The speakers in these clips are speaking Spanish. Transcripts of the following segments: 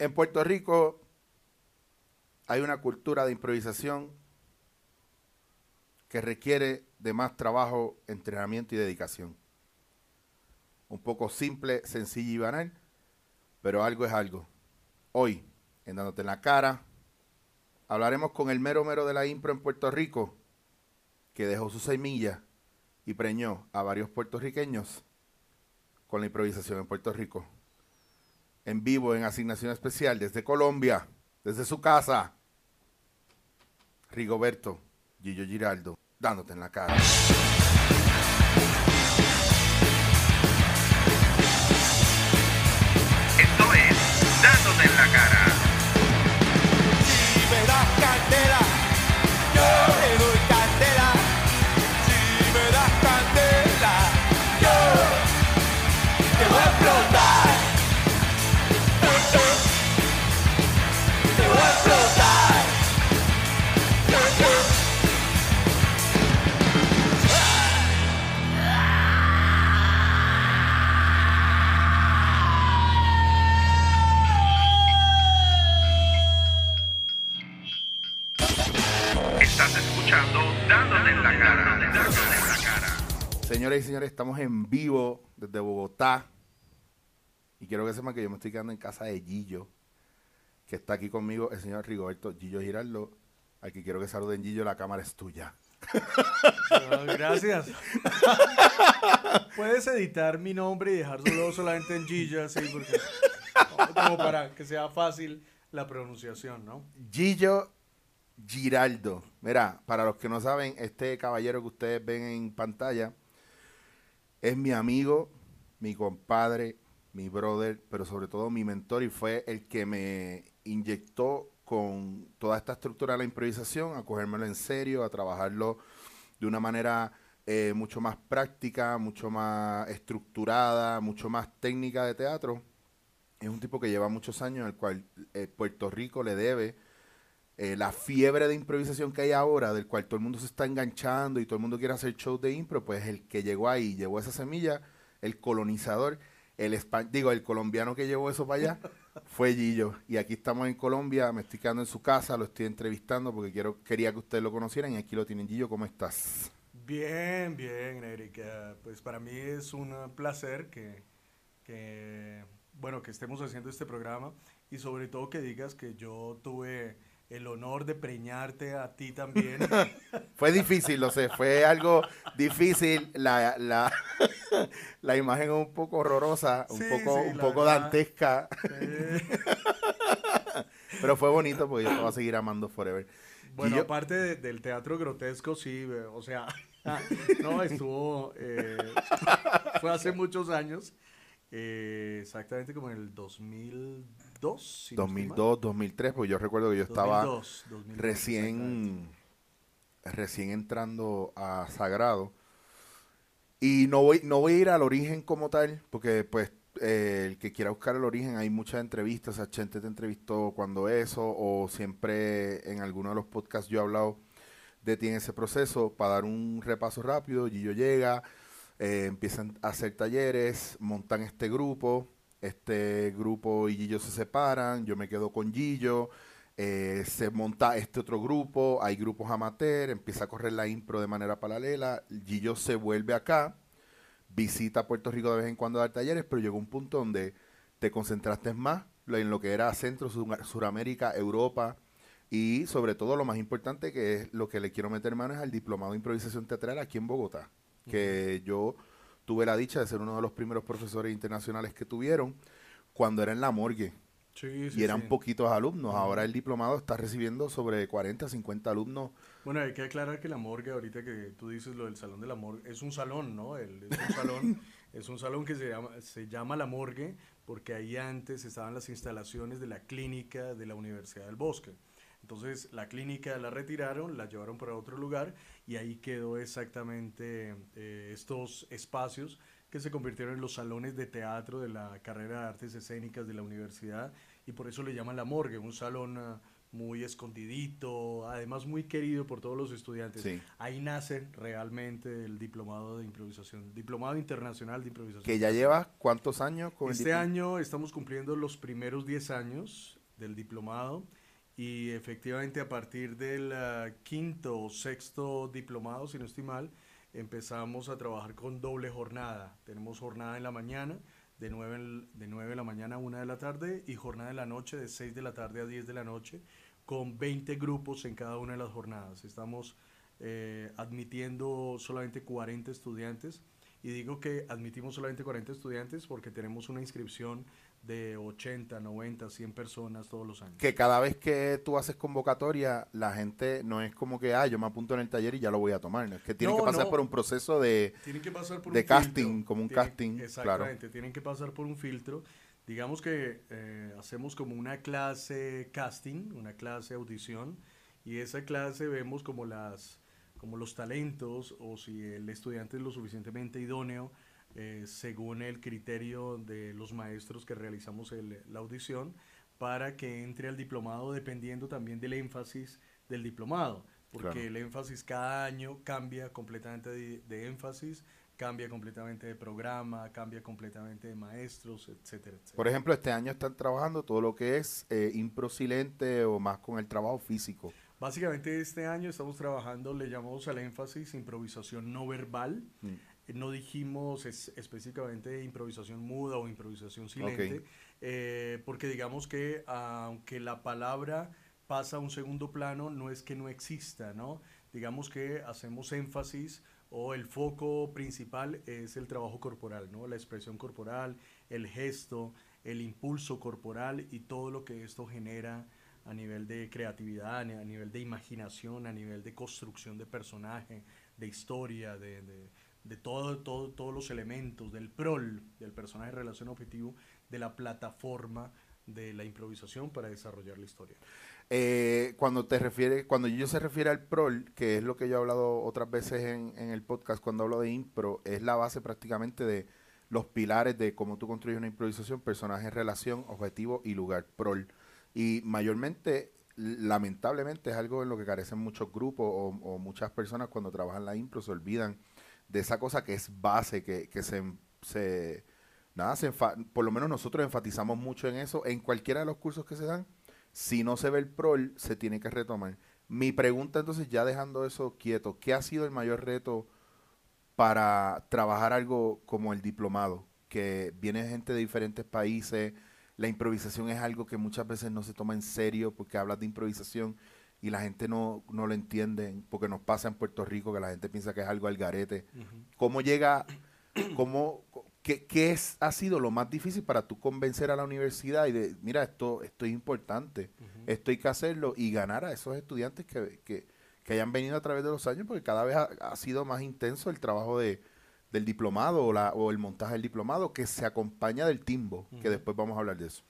En Puerto Rico hay una cultura de improvisación que requiere de más trabajo, entrenamiento y dedicación. Un poco simple, sencillo y banal, pero algo es algo. Hoy, en Dándote en la Cara, hablaremos con el mero mero de la impro en Puerto Rico, que dejó su semilla y preñó a varios puertorriqueños con la improvisación en Puerto Rico. En vivo, en asignación especial, desde Colombia, desde su casa, Rigoberto Gillo Giraldo, dándote en la cara. Y señores, estamos en vivo desde Bogotá. Y quiero que sepan que yo me estoy quedando en casa de Gillo, que está aquí conmigo el señor Rigoberto Gillo Giraldo. Aquí quiero que saluden Gillo, la cámara es tuya. Ah, gracias. Puedes editar mi nombre y dejarlo solamente en Gilla, sí, porque como para que sea fácil la pronunciación, ¿no? Gillo Giraldo. Mira, para los que no saben, este caballero que ustedes ven en pantalla es mi amigo, mi compadre, mi brother, pero sobre todo mi mentor y fue el que me inyectó con toda esta estructura de la improvisación, a cogérmelo en serio, a trabajarlo de una manera eh, mucho más práctica, mucho más estructurada, mucho más técnica de teatro. Es un tipo que lleva muchos años, al cual eh, Puerto Rico le debe eh, la fiebre de improvisación que hay ahora, del cual todo el mundo se está enganchando y todo el mundo quiere hacer shows de impro, pues el que llegó ahí, llevó esa semilla, el colonizador, el espa- digo, el colombiano que llevó eso para allá, fue Gillo. Y aquí estamos en Colombia, me estoy quedando en su casa, lo estoy entrevistando porque quiero, quería que ustedes lo conocieran y aquí lo tienen. Gillo, ¿cómo estás? Bien, bien, Erika. Pues para mí es un placer que, que, bueno, que estemos haciendo este programa y sobre todo que digas que yo tuve el honor de preñarte a ti también. Fue difícil, lo sé, fue algo difícil, la, la, la imagen un poco horrorosa, un Sí, poco, sí, un poco verdad. dantesca. Pero fue bonito porque yo te voy a seguir amando forever. Bueno, aparte de- del teatro grotesco, sí, o sea, no, estuvo, eh, fue hace muchos años, eh, exactamente como en el 2002. si no estoy mal. 2002, 2003, pues yo recuerdo que yo estaba 2002, 2002, exactamente. recién, recién entrando a Sagrado. Y no voy, no voy a ir al origen como tal, porque pues eh, el que quiera buscar el origen, hay muchas entrevistas, o sea, Chente te entrevistó cuando eso, o siempre en alguno de los podcasts yo he hablado de ti en ese proceso, para dar un repaso rápido, Gillo llega, eh, empiezan a hacer talleres, montan este grupo, este grupo y Gillo se separan, yo me quedo con Gillo, eh, se monta este otro grupo, hay grupos amateur, empieza a correr la impro de manera paralela, Gillo se vuelve acá, visita Puerto Rico de vez en cuando a dar talleres, pero llegó un punto donde te concentraste más en lo que era Centro, Sur- Suramérica, Europa y sobre todo lo más importante que es lo que le quiero meter mano es al diplomado de improvisación teatral aquí en Bogotá, que yo tuve la dicha de ser uno de los primeros profesores internacionales que tuvieron cuando era en la morgue Sí, sí, y eran sí. poquitos alumnos. Ahora el diplomado está recibiendo sobre 40, 50 alumnos. Bueno, hay que aclarar que la morgue, ahorita que tú dices lo del salón de la morgue, es un salón, ¿no? El- es un salón, es un salón que se llama, se llama la morgue porque ahí antes estaban las instalaciones de la clínica de la Universidad del Bosque. Entonces la clínica la retiraron, la llevaron para otro lugar y ahí quedó exactamente eh, estos espacios que se convirtieron en los salones de teatro de la carrera de artes escénicas de la universidad y por eso le llaman la morgue, un salón ah, muy escondidito, además muy querido por todos los estudiantes. Sí. Ahí nace realmente el diplomado de improvisación, diplomado internacional de improvisación. Que ya llevas cuántos años con el Este diploma? año estamos cumpliendo los primeros 10 años del diplomado y efectivamente a partir del ah, quinto o sexto diplomado, si no estoy mal, empezamos a trabajar con doble jornada. Tenemos jornada en la mañana, de 9, en- de 9 de la mañana a 1 de la tarde, y jornada en la noche, de 6 de la tarde a 10 de la noche, con 20 grupos en cada una de las jornadas. Estamos eh, admitiendo solamente 40 estudiantes. Y digo que admitimos solamente 40 estudiantes porque tenemos una inscripción de 80, 90, 100 personas todos los años. Que cada vez que tú haces convocatoria, la gente no es como que, ah, yo me apunto en el taller y ya lo voy a tomar. no, Es que tienen No, que pasar no. por un proceso de... Tienen que pasar por de un casting, filtro. como un Tienen- casting, claro. Exactamente, tienen que pasar por un filtro. Digamos que eh, hacemos como una clase casting, una clase audición, y esa clase vemos como las como los talentos o si el estudiante es lo suficientemente idóneo eh, según el criterio de los maestros que realizamos el- la audición para que entre al diplomado dependiendo también del énfasis del diplomado porque Claro. el énfasis cada año cambia completamente de, de énfasis cambia completamente de programa, cambia completamente de maestros, etcétera, etcétera. Por ejemplo, este año están trabajando todo lo que es eh, impro silente o más con el trabajo físico. Básicamente este año estamos trabajando, le llamamos al énfasis improvisación no verbal. Mm. No dijimos es- específicamente improvisación muda o improvisación silente, eh, porque digamos que aunque la palabra pasa a un segundo plano, no es que no exista, ¿no? Digamos que hacemos énfasis o el foco principal es el trabajo corporal, ¿no? La expresión corporal, el gesto, el impulso corporal y todo lo que esto genera a nivel de creatividad, a ni- a nivel de imaginación, a nivel de construcción de personaje, de historia, de, de- de todo, todo, todos los elementos, del prol, del personaje relación objetivo, de la plataforma de la improvisación para desarrollar la historia. Eh, cuando te refiere, cuando yo se refiere al prol, que es lo que yo he hablado otras veces en, el podcast cuando hablo de impro, es la base prácticamente de los pilares de cómo tú construyes una improvisación, personaje, relación, objetivo y lugar, prol. Y mayormente, lamentablemente, es algo en lo que carecen muchos grupos o, o muchas personas cuando trabajan la impro, se olvidan de esa cosa que es base, que, que se, se nada, se por lo menos nosotros enfatizamos mucho en eso, en cualquiera de los cursos que se dan, si no se ve el prol, se tiene que retomar. Mi pregunta entonces, ya dejando eso quieto, ¿qué ha sido el mayor reto para trabajar algo como el diplomado? Que viene gente de diferentes países, la improvisación es algo que muchas veces no se toma en serio porque hablas de improvisación y la gente no, no lo entiende, porque nos pasa en Puerto Rico que la gente piensa que es algo al garete. ¿Cómo llega, cómo, qué, qué es, ha sido lo más difícil para tú convencer a la universidad y de, mira, esto, esto es importante, esto hay que hacerlo y ganar a esos estudiantes que, que, que hayan venido a través de los años, porque cada vez ha, ha sido más intenso el trabajo de, del diplomado o, la, o el montaje del diplomado que se acompaña del timbo, que después vamos a hablar de eso.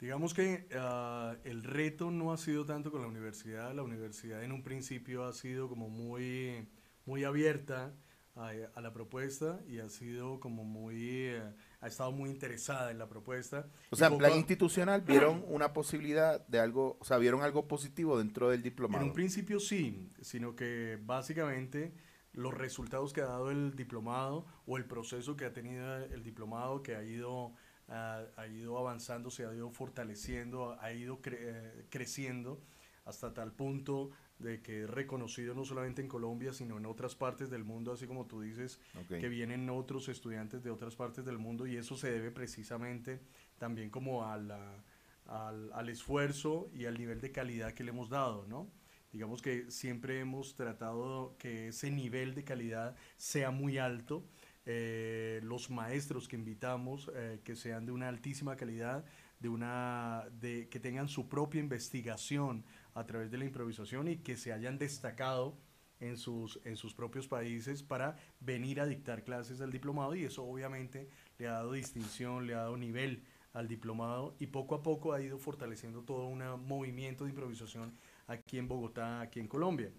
Digamos que ah, el reto no ha sido tanto con la universidad. La universidad en un principio ha sido como muy, muy abierta a, a la propuesta y ha sido como muy, eh, ha estado muy interesada en la propuesta. O Y sea, en plan institucional vieron una posibilidad de algo, o sea, vieron algo positivo dentro del En diplomado. un principio sí, sino que básicamente los resultados que ha dado el diplomado o el proceso que ha tenido el diplomado, que ha ido, ah, ha ido avanzando, se ha ido fortaleciendo, ha ido cre- eh, creciendo hasta tal punto de que es reconocido no solamente en Colombia, sino en otras partes del mundo, así como tú dices, Ok. que vienen otros estudiantes de otras partes del mundo y eso se debe precisamente también como a la- al, al esfuerzo y al nivel de calidad que le hemos dado, ¿no? Digamos que siempre hemos tratado que ese nivel de calidad sea muy alto, eh, los maestros que invitamos eh, que sean de una altísima calidad, de una, de, que tengan su propia investigación a través de la improvisación y que se hayan destacado en sus, en sus propios países para venir a dictar clases del diplomado y eso obviamente le ha dado distinción, le ha dado nivel al diplomado y poco a poco ha ido fortaleciendo todo un movimiento de improvisación aquí en Bogotá, aquí en Colombia.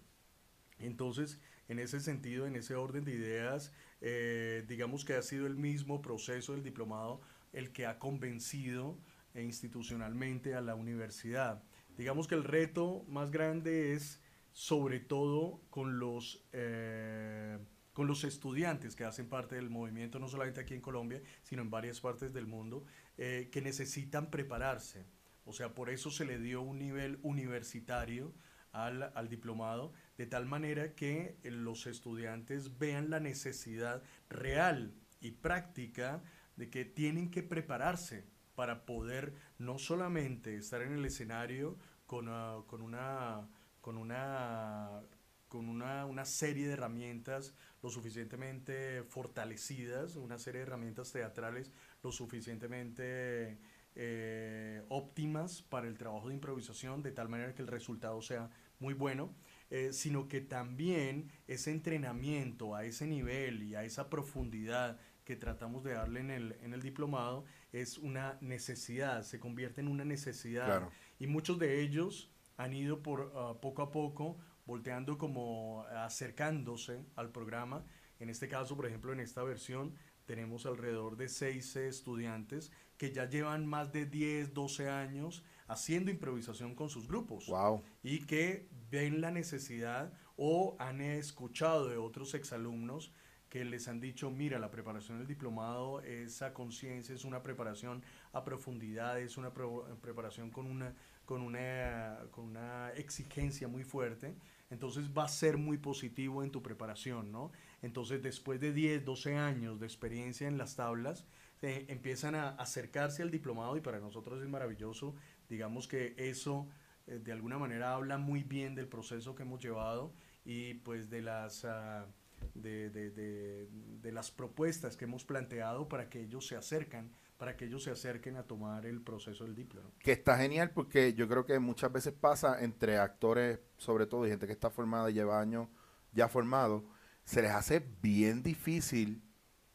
Entonces, en ese sentido, en ese orden de ideas, eh, digamos que ha sido el mismo proceso del diplomado el que ha convencido institucionalmente a la universidad. Digamos que el reto más grande es sobre todo con los, eh, con los estudiantes que hacen parte del movimiento, no solamente aquí en Colombia, sino en varias partes del mundo, eh, que necesitan prepararse. O sea, por eso se le dio un nivel universitario al, al diplomado, de tal manera que eh, los estudiantes vean la necesidad real y práctica de que tienen que prepararse para poder no solamente estar en el escenario con, ah, con una con una con una, una serie de herramientas lo suficientemente fortalecidas, una serie de herramientas teatrales lo suficientemente eh, óptimas para el trabajo de improvisación, de tal manera que el resultado sea muy bueno, eh, sino que también ese entrenamiento a ese nivel y a esa profundidad que tratamos de darle en el, en el diplomado es una necesidad, se convierte en una necesidad. Claro. Y muchos de ellos han ido por ah, poco a poco volteando como acercándose al programa. En este caso, por ejemplo, en esta versión tenemos alrededor de seis estudiantes que ya llevan más de 10, 12 años haciendo improvisación con sus grupos Wow. y que ven la necesidad o han escuchado de otros exalumnos que les han dicho, mira, la preparación del diplomado es a conciencia, es una preparación a profundidad, es una pro- preparación con una, con, una, con una exigencia muy fuerte, entonces va a ser muy positivo en tu preparación, ¿no? Entonces después de 10, 12 años de experiencia en las tablas, eh, empiezan a acercarse al diplomado y para nosotros es maravilloso, digamos que eso eh, de alguna manera habla muy bien del proceso que hemos llevado y pues de las... ah, de, de- de- las propuestas que hemos planteado para que ellos se acercan, para que ellos se acerquen a tomar el proceso del diploma. Que está genial porque yo creo que muchas veces pasa entre actores, sobre todo, y gente que está formada y lleva años ya formado, se les hace bien difícil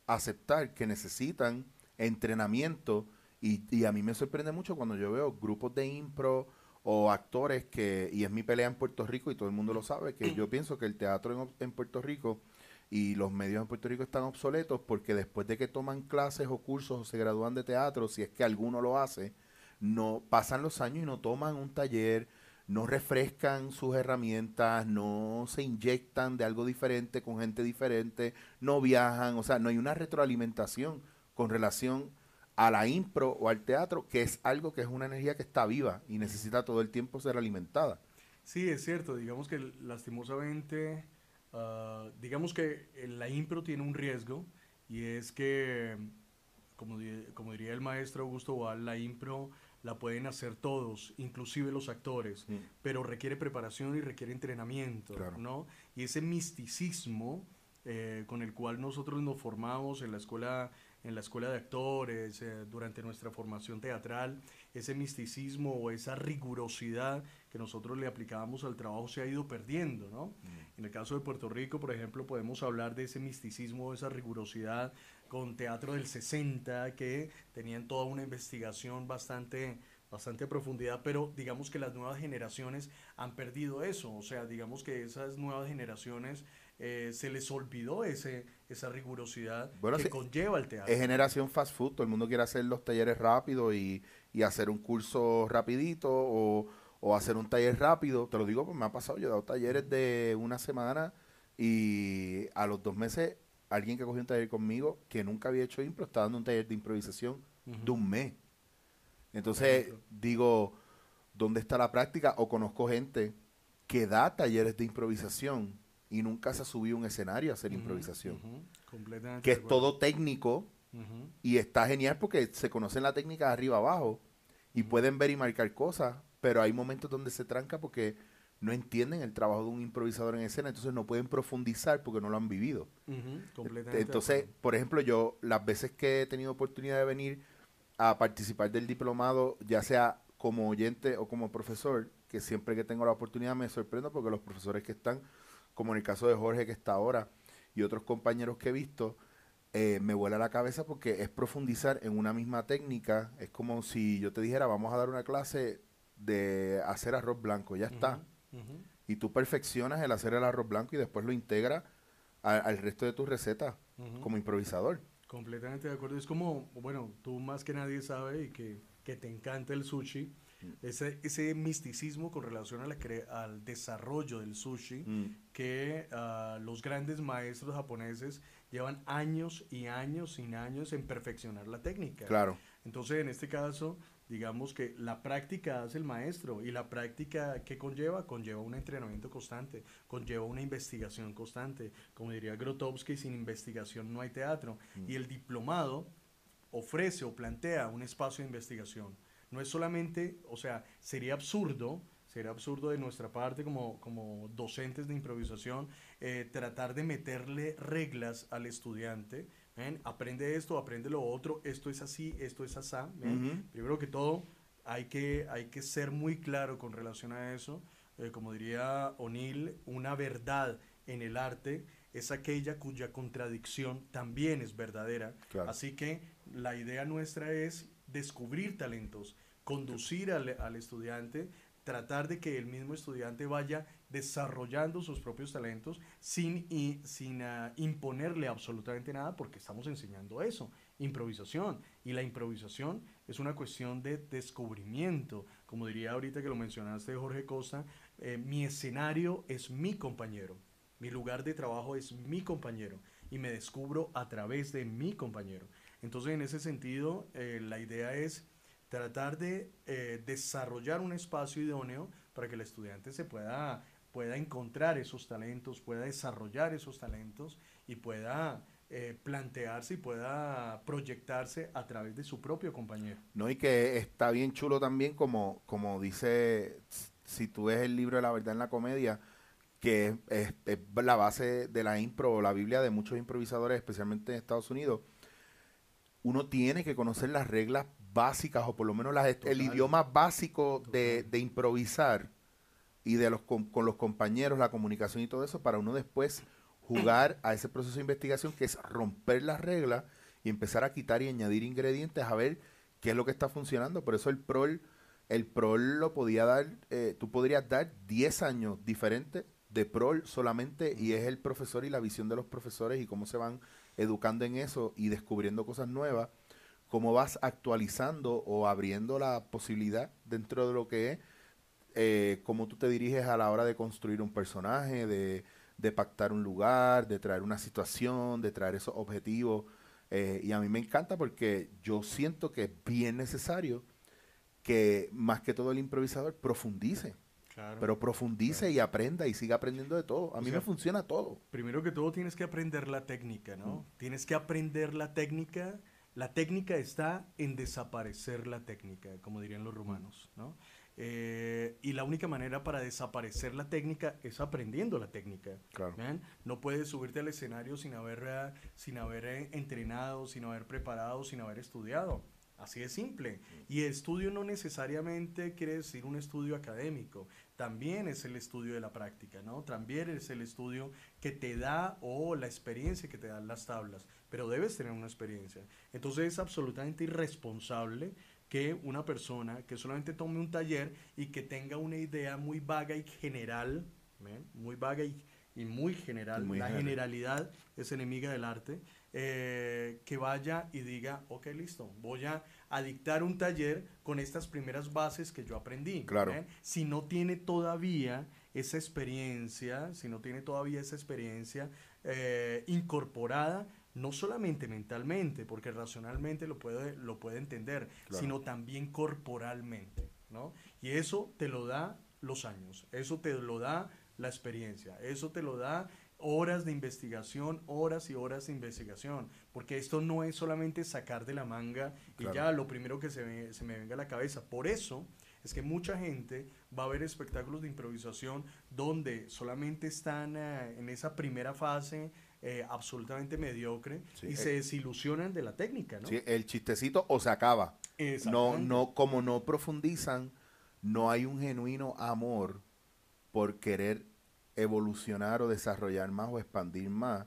aceptar que necesitan entrenamiento y, y a mí me sorprende mucho cuando yo veo grupos de impro o actores que, y es mi pelea en Puerto Rico y todo el mundo lo sabe, que yo pienso que el teatro en, en Puerto Rico y los medios en Puerto Rico están obsoletos porque después de que toman clases o cursos o se gradúan de teatro, si es que alguno lo hace, no pasan los años y no toman un taller, no refrescan sus herramientas, no se inyectan de algo diferente con gente diferente, no viajan, o sea, no hay una retroalimentación con relación a la impro o al teatro, que es algo que es una energía que está viva y necesita todo el tiempo ser alimentada. Sí, es cierto, digamos que lastimosamente, ah, digamos que la impro tiene un riesgo y es que, como, como diría el maestro Augusto Boal, la impro la pueden hacer todos, inclusive los actores, Mm. pero requiere preparación y requiere entrenamiento, Claro. ¿no? Y ese misticismo eh, con el cual nosotros nos formamos en la escuela en la escuela de actores, eh, durante nuestra formación teatral, ese misticismo o esa rigurosidad que nosotros le aplicábamos al trabajo se ha ido perdiendo, ¿no? En el caso de Puerto Rico, por ejemplo, podemos hablar de ese misticismo, esa rigurosidad con teatro del 60, que tenían toda una investigación bastante bastante a profundidad, pero digamos que las nuevas generaciones han perdido eso, o sea, digamos que esas nuevas generaciones eh, se les olvidó ese, esa rigurosidad Bueno, que conlleva el teatro. Es generación fast food, todo el mundo quiere hacer los talleres rápido y, y hacer un curso rapidito o, o hacer un taller rápido. Te lo digo porque me ha pasado, yo he dado talleres de una semana y a los dos meses alguien que cogió un taller conmigo que nunca había hecho impro está dando un taller de improvisación de un mes. Entonces digo, ¿dónde está la práctica? O conozco gente que da talleres de improvisación y nunca se ha subido a un escenario a hacer improvisación. completamente Que es todo técnico, y está genial porque se conocen la técnica de arriba abajo y pueden ver y marcar cosas, pero hay momentos donde se tranca porque no entienden el trabajo de un improvisador en escena, entonces no pueden profundizar porque no lo han vivido. Completamente Entonces, por ejemplo, yo las veces que he tenido oportunidad de venir a participar del diplomado, ya sea como oyente o como profesor, que siempre que tengo la oportunidad me sorprendo porque los profesores que están, como en el caso de Jorge que está ahora y otros compañeros que he visto, eh, me vuela la cabeza porque es profundizar en una misma técnica. Es como si yo te dijera, vamos a dar una clase de hacer arroz blanco, ya está. Y tú perfeccionas el hacer el arroz blanco y después lo integras al resto de tus recetas como improvisador. Completamente de acuerdo. Es como, bueno, tú más que nadie sabe y que, que te encanta el sushi. Ese, ese misticismo con relación a la al desarrollo del sushi Mm. que ah, los grandes maestros japoneses llevan años y años y años en perfeccionar la técnica. Claro. Entonces, en este caso, digamos que la práctica hace el maestro y la práctica que conlleva, conlleva un entrenamiento constante, conlleva una investigación constante. Como diría Grotowski, sin investigación no hay teatro. Y el diplomado ofrece o plantea un espacio de investigación. No es solamente, o sea, sería absurdo, sería absurdo de nuestra parte como, como docentes de improvisación eh, tratar de meterle reglas al estudiante. ¿ven? Aprende esto, aprende lo otro, esto es así, esto es asá. ¿ven? Ujú. Primero que todo, hay que, hay que ser muy claro con relación a eso. Eh, como diría O'Neill, una verdad en el arte es aquella cuya contradicción también es verdadera. Claro. Así que la idea nuestra es descubrir talentos, conducir al, al estudiante, tratar de que el mismo estudiante vaya desarrollando sus propios talentos sin, sin ah, imponerle absolutamente nada, porque estamos enseñando eso, improvisación. Y la improvisación es una cuestión de descubrimiento. Como diría ahorita que lo mencionaste, Jorge Costa, eh, mi escenario es mi compañero. Mi lugar de trabajo es mi compañero y me descubro a través de mi compañero. Entonces, en ese sentido, eh, la idea es tratar de eh, desarrollar un espacio idóneo para que el estudiante se pueda, pueda encontrar esos talentos, pueda desarrollar esos talentos y pueda eh, plantearse y pueda proyectarse a través de su propio compañero. No, y que está bien chulo también, como, como dice, si tú ves el libro de la verdad en la comedia, que es, es la base de la impro la Biblia de muchos improvisadores, especialmente en Estados Unidos, uno tiene que conocer las reglas básicas o por lo menos las, el idioma básico de, de improvisar y de los con los compañeros, la comunicación y todo eso, para uno después jugar a ese proceso de investigación que es romper las reglas y empezar a quitar y añadir ingredientes a ver qué es lo que está funcionando. Por eso el PROL, el PROL lo podía dar, eh, tú podrías dar 10 años diferentes de PROL solamente y es el profesor y la visión de los profesores y cómo se van educando en eso y descubriendo cosas nuevas, cómo vas actualizando o abriendo la posibilidad dentro de lo que es, eh, cómo tú te diriges a la hora de construir un personaje, de, pactar un lugar, de traer una situación, de traer esos objetivos. eh, y a mí me encanta porque yo siento que es bien necesario que más que todo el improvisador profundice, Claro. pero profundice y aprenda y siga aprendiendo de todo. A O mí sea, me funciona todo. Primero que todo tienes que aprender la técnica, ¿no? Tienes que aprender la técnica. La técnica está en desaparecer la técnica, como dirían los rumanos, ¿no? Eh, y la única manera para desaparecer la técnica es aprendiendo la técnica. Claro. No puedes subirte al escenario sin haber, eh, sin haber eh, entrenado, sin haber preparado, sin haber estudiado. Así de simple. Y estudio no necesariamente quiere decir un estudio académico. También es el estudio de la práctica, ¿no? También es el estudio que te da o la experiencia que te dan las tablas. Pero debes tener una experiencia. Entonces es absolutamente irresponsable que una persona que solamente tome un taller y que tenga una idea muy vaga y general, ¿ven? muy vaga y, y muy general, Muy la general. generalidad es enemiga del arte, eh, que vaya y diga, ok, listo, voy a, a dictar un taller con estas primeras bases que yo aprendí. Claro. ¿ven? Si no tiene todavía esa experiencia, si no tiene todavía esa experiencia eh, incorporada, no solamente mentalmente, porque racionalmente lo puede, lo puede entender, Claro. sino también corporalmente, ¿no? Y eso te lo da los años, eso te lo da la experiencia, eso te lo da horas de investigación, horas y horas de investigación, porque esto no es solamente sacar de la manga y ya lo primero que se, me- se me venga a la cabeza. Por eso es que mucha gente va a ver espectáculos de improvisación donde solamente están eh, en esa primera fase eh, absolutamente mediocre Sí, y eh, se desilusionan de la técnica, ¿no? Sí, el chistecito o se acaba. No, no, como no profundizan, no hay un genuino amor por querer evolucionar o desarrollar más o expandir más.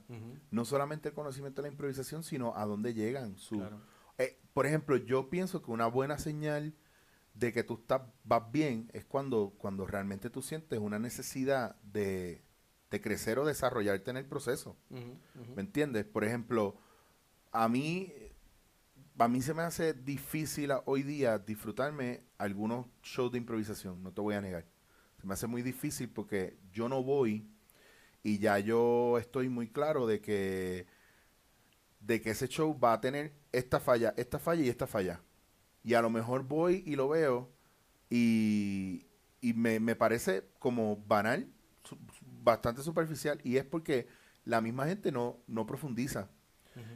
No solamente el conocimiento de la improvisación, sino a dónde llegan. Su, claro. Eh, por ejemplo, yo pienso que una buena señal de que tú estás, vas bien es cuando, cuando realmente tú sientes una necesidad de, de crecer o desarrollarte en el proceso. ¿Me entiendes? Por ejemplo, a mí, a mí se me hace difícil a- hoy día disfrutarme algunos shows de improvisación, no te voy a negar. Se me hace muy difícil porque yo no voy y ya yo estoy muy claro de que de que ese show va a tener esta falla, esta falla y esta falla. Y a lo mejor voy y lo veo y, y me, me parece como banal, su- bastante superficial, y es porque la misma gente no, no profundiza.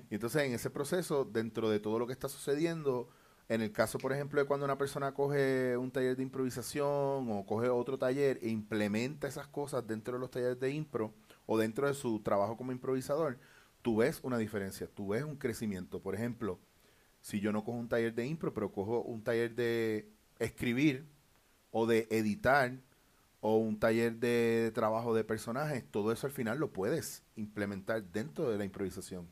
Y entonces en ese proceso, dentro de todo lo que está sucediendo, en el caso, por ejemplo, de cuando una persona coge un taller de improvisación o coge otro taller e implementa esas cosas dentro de los talleres de impro o dentro de su trabajo como improvisador, tú ves una diferencia, tú ves un crecimiento. Por ejemplo, si yo no cojo un taller de impro, pero cojo un taller de escribir o de editar o un taller de trabajo de personajes, todo eso al final lo puedes implementar dentro de la improvisación.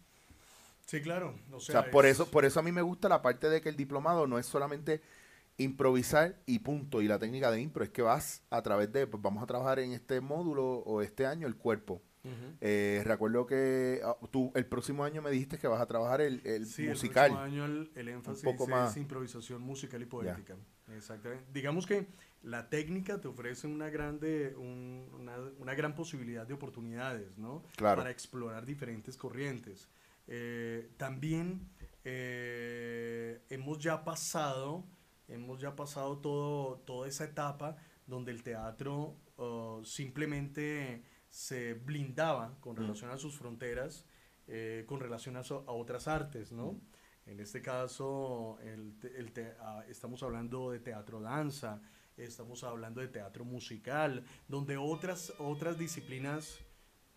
Sí, claro. O O sea, por es- eso, por eso a mí me gusta la parte de que el diplomado no es solamente improvisar y punto, y la técnica de impro, es que vas a través de, pues vamos a trabajar en este módulo o este año el cuerpo. Eh, recuerdo que ah, tú el próximo año me dijiste que vas a trabajar el, el Sí, musical. el próximo año el, el énfasis poco es improvisación musical y poética. Exactamente. Digamos que la técnica te ofrece una grande, un- una, una gran posibilidad de oportunidades, ¿no? Claro. Para explorar diferentes corrientes. Eh, también eh, hemos ya pasado, hemos ya pasado todo, toda esa etapa donde el teatro uh, simplemente se blindaba con relación a sus fronteras, eh, con relación a, so- a otras artes, ¿no? En este caso, el el te- ah, estamos hablando de teatro danza, estamos hablando de teatro musical, donde otras, otras disciplinas,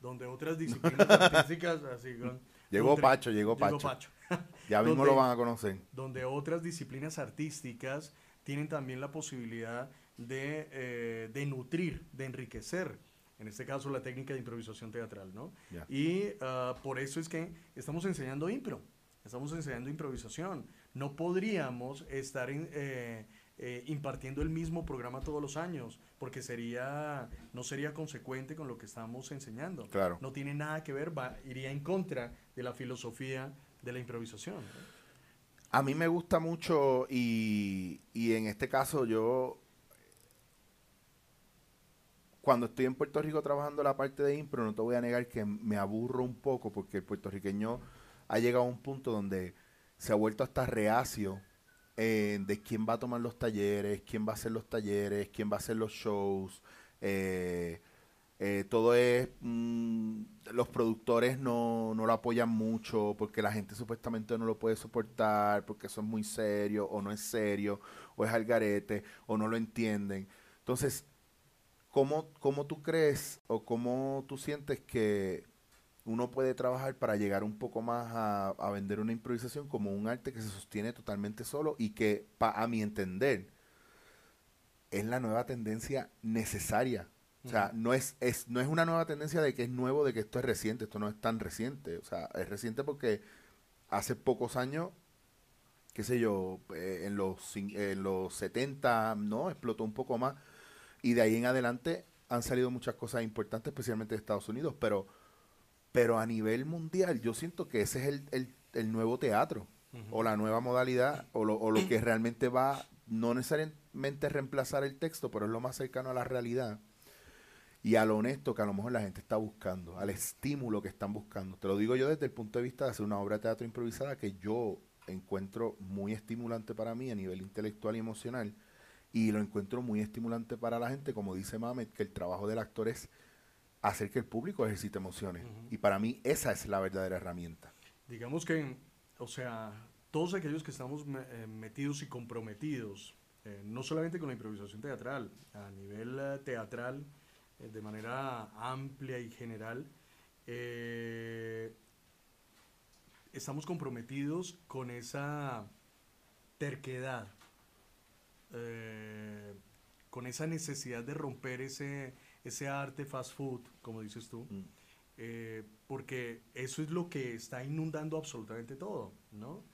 donde otras disciplinas artísticas, así con- Llegó donde- Pacho, llegó Pacho. Ya mismo Donde- lo van a conocer. donde otras disciplinas artísticas tienen también la posibilidad de, eh, de nutrir, de enriquecer, en este caso la técnica de improvisación teatral, ¿no? Ya. Y ah, por eso es que estamos enseñando impro, estamos enseñando improvisación. No podríamos estar eh, eh, impartiendo el mismo programa todos los años, porque sería, no sería consecuente con lo que estamos enseñando. Claro. No tiene nada que ver, va, iría en contra de la filosofía de la improvisación. A mí me gusta mucho y, y en este caso yo, cuando estoy en Puerto Rico trabajando la parte de impro, no te voy a negar que me aburro un poco porque el puertorriqueño ha llegado a un punto donde se ha vuelto hasta reacio eh, de quién va a tomar los talleres, quién va a hacer los talleres, quién va a hacer los shows. eh, eh, todo es, mm, los productores no, no lo apoyan mucho porque la gente supuestamente no lo puede soportar, porque eso es muy serio o no es serio, o es al garete, o no lo entienden. Entonces, ¿cómo, cómo tú crees o cómo tú sientes que uno puede trabajar para llegar un poco más a, vender una improvisación como un arte que se sostiene totalmente solo y que, a mi entender, es la nueva tendencia necesaria. O sea, no es, es, no es una nueva tendencia de que es nuevo, de que esto es reciente, esto no es tan reciente. O sea, es reciente porque hace pocos años, qué sé yo, eh, en, los, en los 70, ¿no? Explotó un poco más. Y de ahí en adelante han salido muchas cosas importantes, especialmente de Estados Unidos. Pero, pero a nivel mundial, yo siento que ese es el, el- el nuevo teatro, o la nueva modalidad, o lo, o lo que realmente va, no necesariamente reemplazar el texto, pero es lo más cercano a la realidad y a lo honesto que a lo mejor la gente está buscando, al estímulo que están buscando. Te lo digo yo desde el punto de vista de hacer una obra de teatro improvisada que yo encuentro muy estimulante para mí a nivel intelectual y emocional y lo encuentro muy estimulante para la gente, como dice Mamet, que el trabajo del actor es hacer que el público ejercite emociones. Y para mí esa es la verdadera herramienta. Digamos que, o sea, todos aquellos que estamos me- eh, metidos y comprometidos, eh, no solamente con la improvisación teatral, a nivel eh, teatral, de manera amplia y general, eh, estamos comprometidos con esa terquedad, eh, con esa necesidad de romper ese, ese arte fast food, como dices tú, Mm. eh, porque eso es lo que está inundando absolutamente todo, ¿no?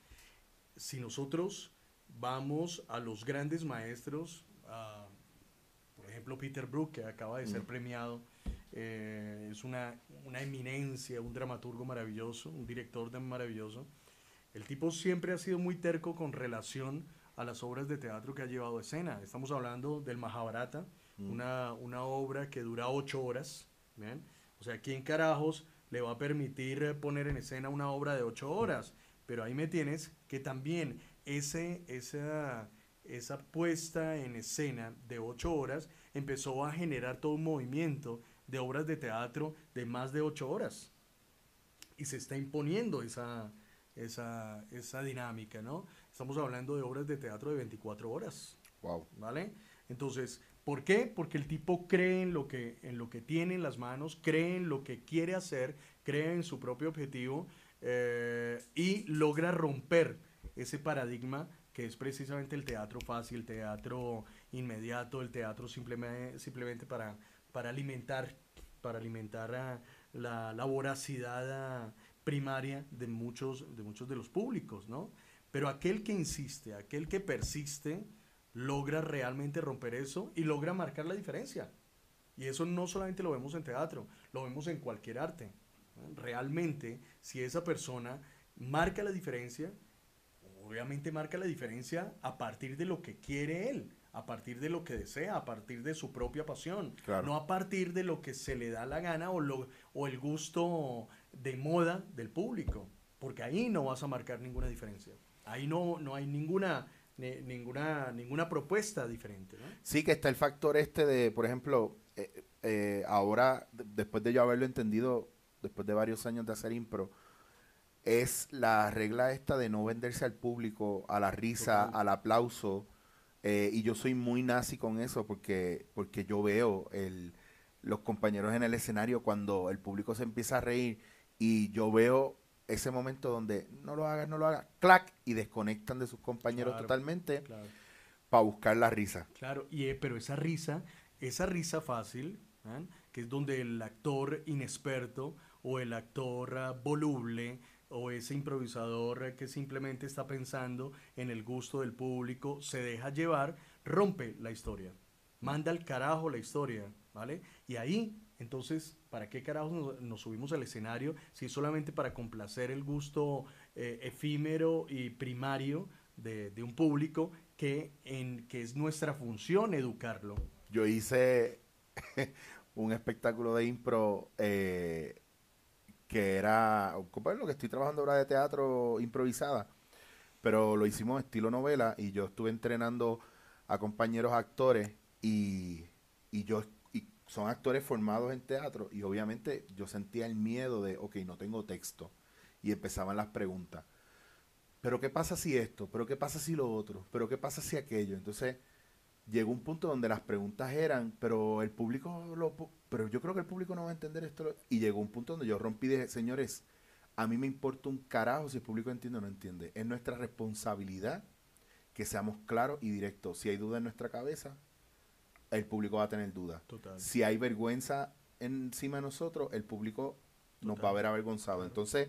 Si nosotros vamos a los grandes maestros, a, ejemplo Peter Brook, que acaba de ser Mm. premiado, eh, es una, una eminencia, un dramaturgo maravilloso, un director de maravilloso, El tipo siempre ha sido muy terco con relación a las obras de teatro que ha llevado a escena. Estamos hablando del Mahabharata, una, una obra que dura ocho horas. ¿bien? O sea, ¿quién carajos le va a permitir eh, poner en escena una obra de ocho horas? Pero ahí me tienes que también ese, esa, esa puesta en escena de ocho horas empezó a generar todo un movimiento de obras de teatro de más de ocho horas. Y se está imponiendo esa, esa, esa dinámica, ¿no? Estamos hablando de obras de teatro de 24 horas, Wow. ¿vale? Entonces, ¿por qué? Porque el tipo cree en lo que, en lo que tiene en las manos, cree en lo que quiere hacer, cree en su propio objetivo eh, y logra romper ese paradigma que es precisamente el teatro fácil, el teatro inmediato, el teatro simplemente, simplemente para, para alimentar, para alimentar a la, la voracidad ah, primaria de muchos, de muchos de los públicos, ¿no? Pero aquel que insiste, aquel que persiste, logra realmente romper eso y logra marcar la diferencia. Y eso no solamente lo vemos en teatro, lo vemos en cualquier arte. Realmente, si esa persona marca la diferencia, obviamente marca la diferencia a partir de lo que quiere él, a partir de lo que desea, a partir de su propia pasión, Claro. no a partir de lo que se le da la gana o, lo, o el gusto de moda del público, porque ahí no vas a marcar ninguna diferencia. Ahí no, no hay ninguna, ni- ninguna, ninguna propuesta diferente. ¿no? Sí que está el factor este de, por ejemplo, eh, eh, ahora, de- después de yo haberlo entendido, después de varios años de hacer impro, es la regla esta de no venderse al público, a la risa, Total. al aplauso. Eh, y yo soy muy nazi con eso porque, porque yo veo el, los compañeros en el escenario cuando el público se empieza a reír y yo veo ese momento donde no lo hagas, no lo hagas, clac, y desconectan de sus compañeros Claro. totalmente Claro. para buscar la risa. Claro, y, eh, pero esa risa, esa risa fácil, ¿ah? que es donde el actor inexperto o el actor ah, voluble o ese improvisador que simplemente está pensando en el gusto del público, se deja llevar, rompe la historia, manda al carajo la historia, ¿vale? Y ahí, entonces, ¿para qué carajos nos, subimos al escenario si es solamente para complacer el gusto eh, efímero y primario de, de un público que, en, que es nuestra función educarlo? Yo hice un espectáculo de impro eh, que era, lo que estoy trabajando ahora de teatro improvisada, pero lo hicimos estilo novela y yo estuve entrenando a compañeros actores y, y yo y son actores formados en teatro y obviamente yo sentía el miedo de, ok, no tengo texto y empezaban las preguntas. Pero ¿qué pasa si esto? ¿Pero qué pasa si lo otro? ¿Pero qué pasa si aquello? Entonces llegó un punto donde las preguntas eran, pero el público lo, pero yo creo que el público no va a entender esto. Y llegó un punto donde yo rompí y dije, señores, a mí me importa un carajo si el público entiende o no entiende. Es nuestra responsabilidad que seamos claros y directos. Si hay duda en nuestra cabeza, el público va a tener. Total. Si hay vergüenza encima de nosotros, el público nos va a ver avergonzado. Entonces,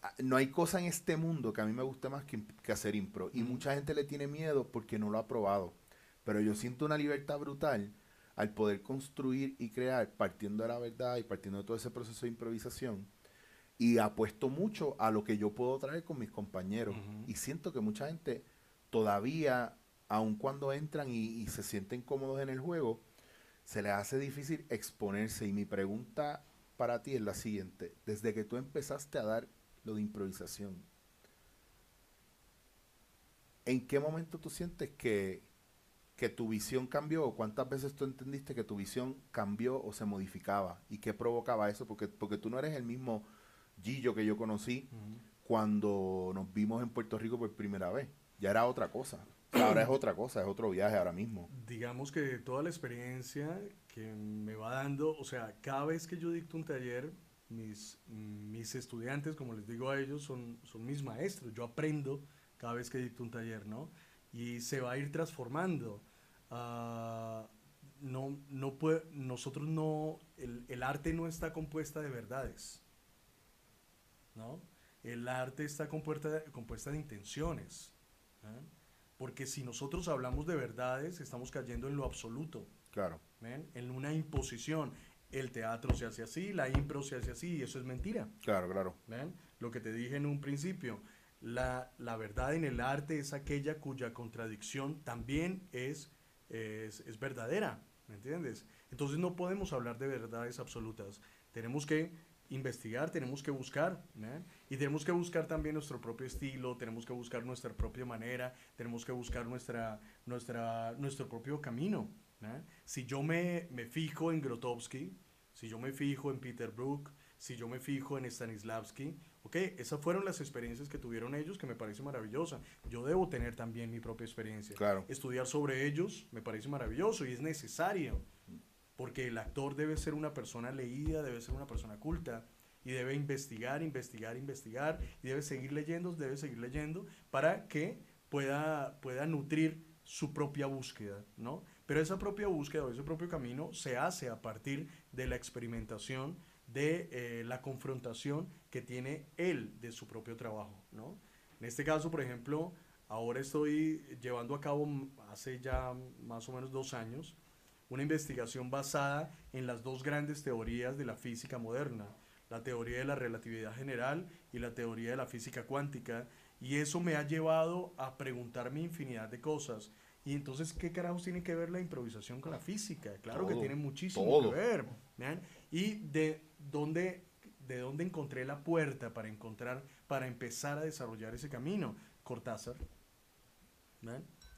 a- no hay cosa en este mundo que a mí me guste más que, que hacer impro. Y mucha gente le tiene miedo porque no lo ha probado. Pero yo siento una libertad brutal al poder construir y crear partiendo de la verdad y partiendo de todo ese proceso de improvisación. Y apuesto mucho a lo que yo puedo traer con mis compañeros. Y siento que mucha gente todavía, aun cuando entran y, y se sienten cómodos en el juego, se les hace difícil exponerse. Y mi pregunta para ti es la siguiente. Desde que tú empezaste a dar lo de improvisación, ¿en qué momento tú sientes que, que tu visión cambió? ¿O cuántas veces tú entendiste que tu visión cambió o se modificaba? ¿Y qué provocaba eso? Porque, porque tú no eres el mismo Gillo que yo conocí cuando nos vimos en Puerto Rico por primera vez. Ya era otra cosa. O sea, ahora es otra cosa, es otro viaje ahora mismo. Digamos que toda la experiencia que me va dando, o sea, cada vez que yo dicto un taller, mis, mis estudiantes, como les digo a ellos, son, son mis maestros. Yo aprendo cada vez que dicto un taller, ¿no? Y se va a ir transformando. Ah, no, no puede, nosotros no, el, el arte no está compuesta de verdades, ¿no? El arte está compuesta, compuesta de intenciones. ¿eh? Porque si nosotros hablamos de verdades, estamos cayendo en lo absoluto, Claro. ¿ven? en una imposición. El teatro se hace así, la impro se hace así, y eso es mentira. Claro, claro. ¿ven? Lo que te dije en un principio, La, la verdad en el arte es aquella cuya contradicción también es, es, es verdadera, ¿me entiendes? Entonces no podemos hablar de verdades absolutas. Tenemos que investigar, tenemos que buscar, ¿eh? y tenemos que buscar también nuestro propio estilo, tenemos que buscar nuestra propia manera, tenemos que buscar nuestra, nuestra, nuestro propio camino. ¿eh? Si yo me, me fijo en Grotowski, si yo me fijo en Peter Brook, si yo me fijo en Stanislavski, ok, esas fueron las experiencias que tuvieron ellos que me parece maravillosa. Yo debo tener también mi propia experiencia. Claro. Estudiar sobre ellos me parece maravilloso y es necesario porque el actor debe ser una persona leída, debe ser una persona culta y debe investigar, investigar, investigar y debe seguir leyendo, debe seguir leyendo para que pueda, pueda nutrir su propia búsqueda, ¿no? Pero esa propia búsqueda o ese propio camino se hace a partir de la experimentación, de eh, la confrontación que tiene él de su propio trabajo, ¿no? En este caso, por ejemplo, ahora estoy llevando a cabo hace ya más o menos dos años una investigación basada en las dos grandes teorías de la física moderna, la teoría de la relatividad general y la teoría de la física cuántica, y eso me ha llevado a preguntarme infinidad de cosas. Y entonces, ¿qué carajos tiene que ver la improvisación con la física? Claro que Todo, tiene muchísimo todo. que ver. ¿vean? Y de dónde, de dónde encontré la puerta para encontrar, para empezar a desarrollar ese camino. Cortázar.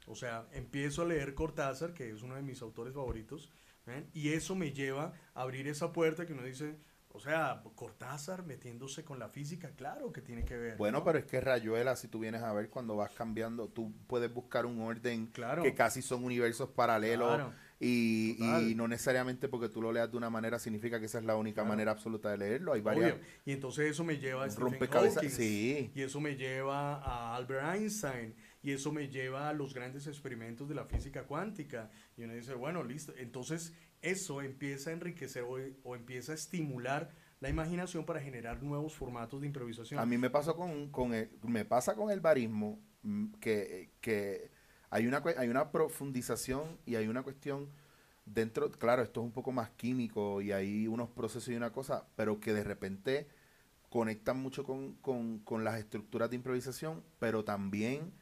O sea, empiezo a leer Cortázar, que es uno de mis autores favoritos, ¿ven? y eso me lleva a abrir esa puerta que uno dice, o sea, Cortázar metiéndose con la física, claro que tiene que ver. Bueno, ¿no? pero es que Rayuela, si tú vienes a ver cuando vas cambiando, tú puedes buscar un orden Claro. que casi son universos paralelos Claro. Y, no necesariamente porque tú lo leas de una manera significa que esa es la única Claro. manera absoluta de leerlo. Hay varias. Obvio. Y entonces eso me lleva a Stephen rompecabezas, Hawking, sí. y eso me lleva a Albert Einstein, y eso me lleva a los grandes experimentos de la física cuántica. Y uno dice, bueno, listo. Entonces eso empieza a enriquecer o, o empieza a estimular la imaginación para generar nuevos formatos de improvisación. A mí me pasó con, con el, me pasa con el barismo mm, que, que hay una hay una profundización y hay una cuestión dentro, claro, esto es un poco más químico y hay unos procesos y una cosa, pero que de repente conectan mucho con, con, con las estructuras de improvisación, pero también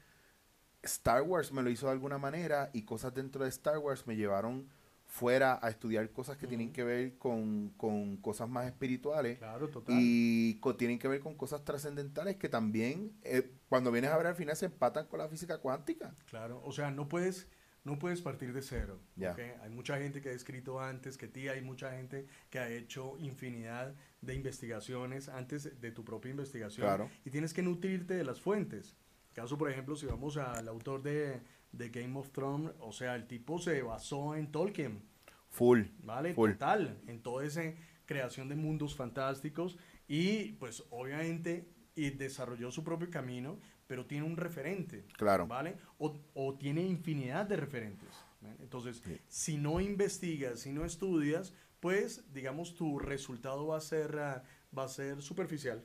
Star Wars me lo hizo de alguna manera y cosas dentro de Star Wars me llevaron fuera a estudiar cosas que tienen Ujú. que ver con, con cosas más espirituales Claro, total. y tienen que ver con cosas trascendentales que también, eh, cuando vienes a ver al final, se empatan con la física cuántica. Claro, o sea, no puedes, no puedes partir de cero. Ya. ¿ok? Hay mucha gente que ha escrito antes que ti, hay mucha gente que ha hecho infinidad de investigaciones antes de tu propia investigación. Claro. Y tienes que nutrirte de las fuentes. Caso, por ejemplo, si vamos al autor de, de Game of Thrones, o sea, el tipo se basó en Tolkien. Full. ¿vale? Full. Total, en toda esa creación de mundos fantásticos y pues obviamente y desarrolló su propio camino, pero tiene un referente, Claro. ¿vale? O, o tiene infinidad de referentes. ¿vale? Entonces, Sí. si no investigas, si no estudias, pues digamos tu resultado va a ser, ah, va a ser superficial.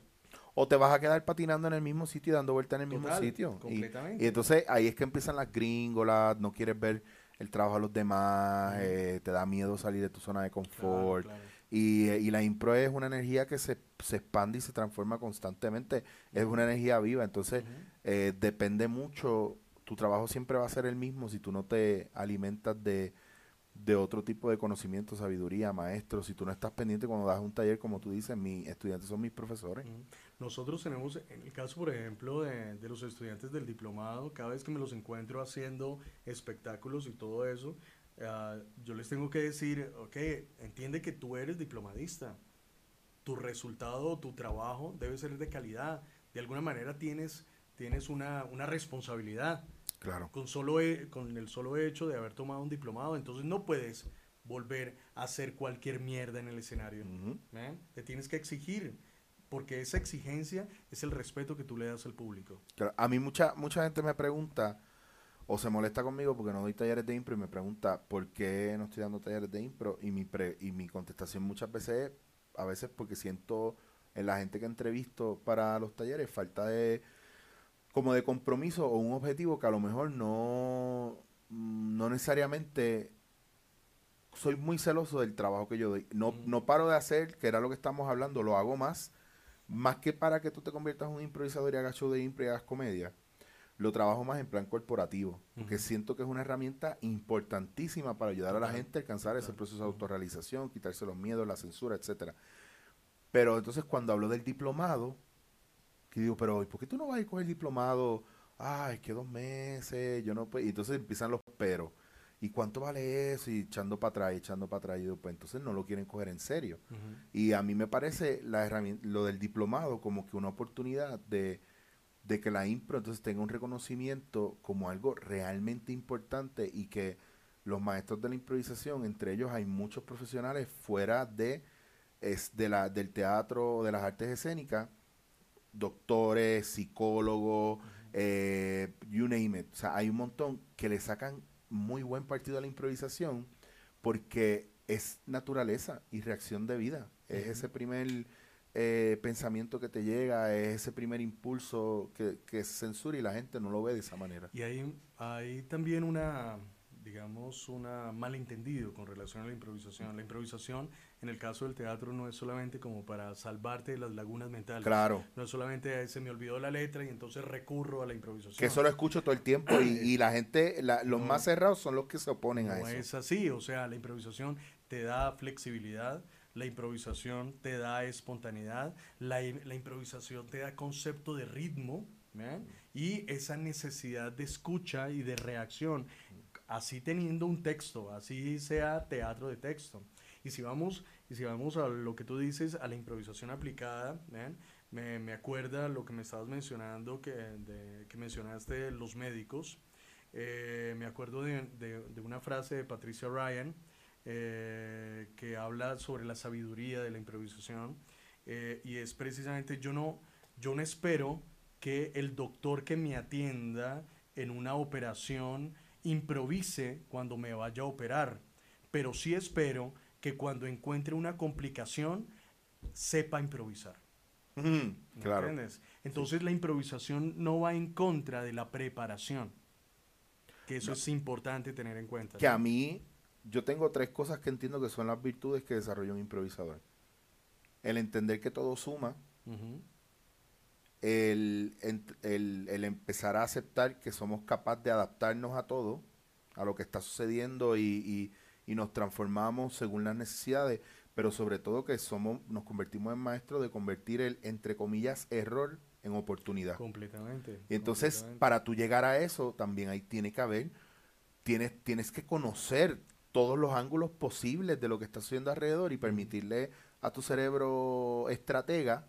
O te vas a quedar patinando en el mismo sitio y dando vueltas en el mismo sitio. Y, completamente. y entonces ahí es que empiezan las gringolas, no quieres ver el trabajo de los demás, eh, te da miedo salir de tu zona de confort. Claro, claro. Y, y la impro es una energía que se, se expande y se transforma constantemente. Es una energía viva, entonces eh, depende mucho. Tu trabajo siempre va a ser el mismo si tú no te alimentas de, de otro tipo de conocimiento, sabiduría, maestro. Si tú no estás pendiente cuando das un taller, como tú dices, mis estudiantes son mis profesores. Nosotros tenemos, en el caso, por ejemplo, de, de los estudiantes del diplomado, cada vez que me los encuentro haciendo espectáculos y todo eso, ah, yo les tengo que decir, ok, entiende que tú eres diplomadista. Tu resultado, tu trabajo debe ser de calidad. De alguna manera tienes, tienes una, una responsabilidad Claro. con, solo he- con el solo hecho de haber tomado un diplomado. Entonces no puedes volver a hacer cualquier mierda en el escenario. Ujú. ¿eh? Te tienes que exigir, porque esa exigencia es el respeto que tú le das al público. Claro, A mí mucha, mucha gente me pregunta o se molesta conmigo porque no doy talleres de impro y me pregunta por qué no estoy dando talleres de impro y mi, pre- y mi contestación muchas veces es, a veces porque siento en la gente que entrevisto para los talleres falta de como de compromiso o un objetivo que a lo mejor no, no necesariamente soy muy celoso del trabajo que yo doy. No, no paro de hacer, que era lo que estamos hablando, lo hago más, más que para que tú te conviertas en un improvisador y hagas show de impro y hagas comedia, lo trabajo más en plan corporativo, porque Ujú. siento que es una herramienta importantísima para ayudar a la gente a alcanzar ese proceso de autorrealización, quitarse los miedos, la censura, etcétera. Pero entonces cuando hablo del diplomado, que digo, pero ¿y ¿por qué tú no vas a ir con el diplomado? Ay, que dos meses, yo no puedo. Y entonces empiezan los pero. ¿Y cuánto vale eso? Y echando para atrás, echando para atrás. Y digo, pues entonces no lo quieren coger en serio. Y a mí me parece la lo del diplomado como que una oportunidad de, de que la impro entonces tenga un reconocimiento como algo realmente importante y que los maestros de la improvisación, entre ellos hay muchos profesionales fuera de, es de la, del teatro o de las artes escénicas, doctores, psicólogos, eh, you name it. O sea, hay un montón que le sacan muy buen partido a la improvisación porque es naturaleza y reacción de vida. Es ese primer eh, pensamiento que te llega, es ese primer impulso que, que censura y la gente no lo ve de esa manera. Y hay, hay también una, digamos, una malentendido con relación a la improvisación. La improvisación, en el caso del teatro, no es solamente como para salvarte de las lagunas mentales. Claro. No es solamente "Ay, se me olvidó la letra y entonces recurro a la improvisación. Que eso lo escucho todo el tiempo y, y la gente, la- los No. más cerrados son los que se oponen a No eso. es así, o sea, la improvisación te da flexibilidad, la improvisación te da espontaneidad, la, la improvisación te da concepto de ritmo y esa necesidad de escucha y de reacción, así teniendo un texto, así sea teatro de texto. Y si vamos, y si vamos a lo que tú dices, a la improvisación aplicada. Me, me acuerda lo que me estabas mencionando, que, de- que mencionaste los médicos. Eh, me acuerdo de, de- de una frase de Patricia Ryan eh, que habla sobre la sabiduría de la improvisación eh, y es precisamente yo no, yo no espero que el doctor que me atienda en una operación improvise cuando me vaya a operar, pero sí espero que cuando encuentre una complicación sepa improvisar. Ujú, ¿me claro. entiendes? Entonces la improvisación no va en contra de la preparación, que eso es importante tener en cuenta. Que a mí, yo tengo tres cosas que entiendo que son las virtudes que desarrolla un improvisador. El entender que todo suma. El, el- el empezar a aceptar que somos capaces de adaptarnos a todo, a lo que está sucediendo y, y- y nos transformamos según las necesidades, pero sobre todo que somos, nos convertimos en maestros de convertir el, entre comillas, error en oportunidad. Completamente. Y entonces, completamente. para tú llegar a eso, también ahí tiene que haber, tienes, tienes que conocer todos los ángulos posibles de lo que está sucediendo alrededor y permitirle a tu cerebro estratega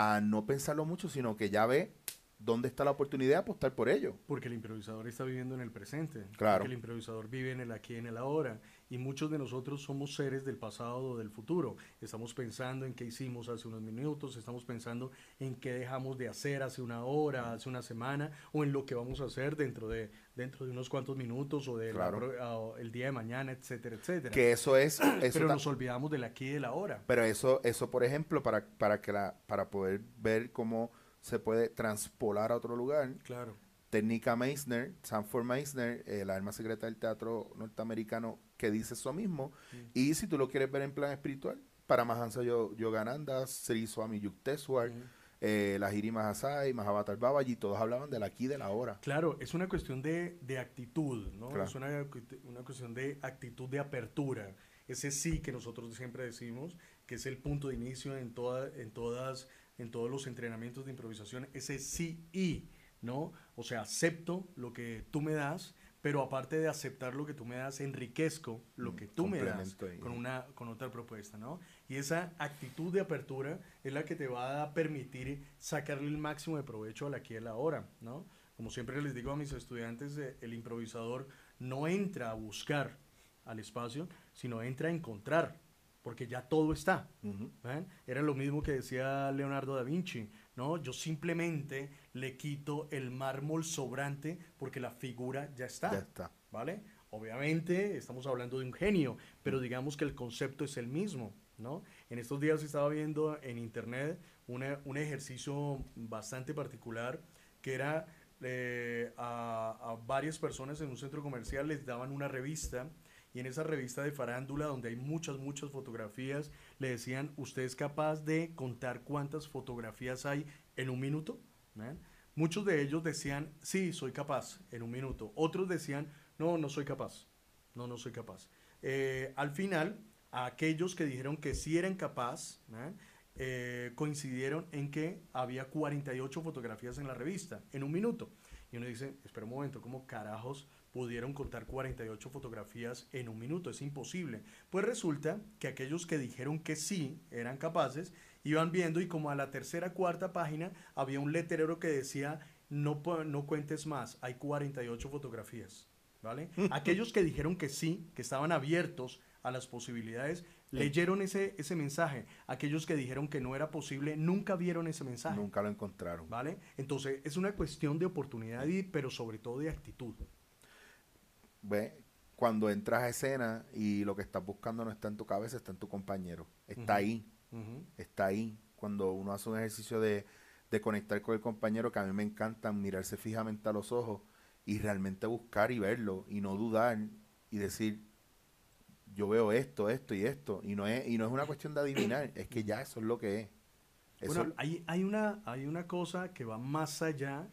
a no pensarlo mucho, sino que ya ve dónde está la oportunidad de apostar por ello. Porque el improvisador está viviendo en el presente. Claro. Porque el improvisador vive en el aquí y en el ahora. Y muchos de nosotros somos seres del pasado o del futuro. Estamos pensando en qué hicimos hace unos minutos, estamos pensando en qué dejamos de hacer hace una hora, hace una semana, o en lo que vamos a hacer dentro de, dentro de unos cuantos minutos o de la Claro. o el día de mañana, etcétera, etcétera. Que eso es... Eso Pero nos olvidamos del aquí y del ahora. Pero eso, eso por ejemplo, para, para, que la, para poder ver cómo se puede transpolar a otro lugar, Claro. Técnica Meissner, Sanford Meissner, eh, la alma secreta del teatro norteamericano, que dice eso mismo. Y si tú lo quieres ver en plan espiritual, Paramahansa Yo- Yogananda, Sri Swami Yukteswar, Ujú. eh, Lahiri Mahasai, Mahavatar Babaji, todos hablaban del aquí y del ahora. Claro, es una cuestión de, de actitud, ¿no? Claro. Es una, una cuestión de actitud de apertura. Ese sí que nosotros siempre decimos, que es el punto de inicio en, toda, en, todas, en todos los entrenamientos de improvisación, ese sí y, ¿no? O sea, acepto lo que tú me das, pero aparte de aceptar lo que tú me das, enriquezco lo Mm, que tú me das con, una, con otra propuesta, ¿no? Y esa actitud de apertura es la que te va a permitir sacarle el máximo de provecho al aquí y al ahora, ¿no? Como siempre les digo a mis estudiantes, eh, el improvisador no entra a buscar al espacio, sino entra a encontrar, porque ya todo está. Ujú. ¿ven? Era lo mismo que decía Leonardo da Vinci, ¿no? Yo simplemente le quito el mármol sobrante porque la figura ya está. Ya está. ¿vale? Obviamente estamos hablando de un genio, pero digamos que el concepto es el mismo, ¿no? En estos días estaba viendo en internet una- un ejercicio bastante particular que era eh, a, a varias personas en un centro comercial les daban una revista y en esa revista de farándula donde hay muchas, muchas fotografías, le decían, ¿usted es capaz de contar cuántas fotografías hay en un minuto? Muchos de ellos decían, sí, soy capaz en un minuto. Otros decían, no, no soy capaz. No, no soy capaz. Eh, al final, aquellos que dijeron que sí eran capaz, eh, coincidieron en que había 48 fotografías en la revista en un minuto. Y uno dice, espera un momento, ¿cómo carajos pudieron contar 48 fotografías en un minuto? Es imposible. Pues resulta que aquellos que dijeron que sí eran capaces, iban viendo y como a la tercera, cuarta página había un letrero que decía, no, no cuentes más, hay 48 fotografías. ¿Vale? Aquellos que dijeron que sí, que estaban abiertos a las posibilidades, leyeron ese, ese mensaje. Aquellos que dijeron que no era posible, nunca vieron ese mensaje. Nunca lo encontraron. ¿Vale? Entonces, es una cuestión de oportunidad, y, pero sobre todo de actitud. Ve, cuando entras a escena y lo que estás buscando no está en tu cabeza, está en tu compañero. Está ahí, Está ahí. Cuando uno hace un ejercicio de, de conectar con el compañero, que a mí me encanta mirarse fijamente a los ojos y realmente buscar y verlo y no dudar y decir, yo veo esto, esto y esto. Y no es, y no es una cuestión de adivinar, es que ya eso es lo que es. Eso, Bueno, hay, hay, una, hay una cosa que va más allá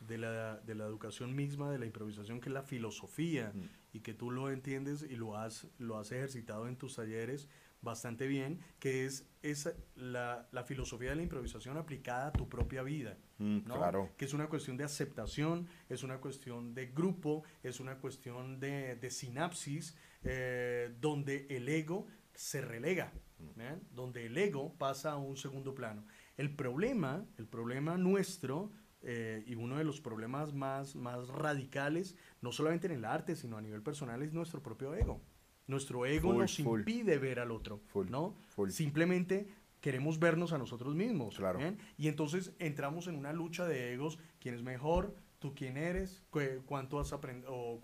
de la, de la educación misma, de la improvisación, que es la filosofía, Mm. y que tú lo entiendes y lo has, lo has ejercitado en tus talleres bastante bien, que es, esa la, la filosofía de la improvisación aplicada a tu propia vida. Mm, ¿no? claro. Que es una cuestión de aceptación, es una cuestión de grupo, es una cuestión de, de sinapsis, eh, donde el ego se relega, ¿ven? donde el ego pasa a un segundo plano. El problema, el problema nuestro, eh, y uno de los problemas más, más radicales, no solamente en el arte, sino a nivel personal, es nuestro propio ego. Nuestro ego Full, nos full. impide ver al otro, Full, ¿no? Simplemente queremos vernos a nosotros mismos. Claro. Y entonces entramos en una lucha de egos, quién es mejor, tú quién eres, Cu- cuánto has aprendido, o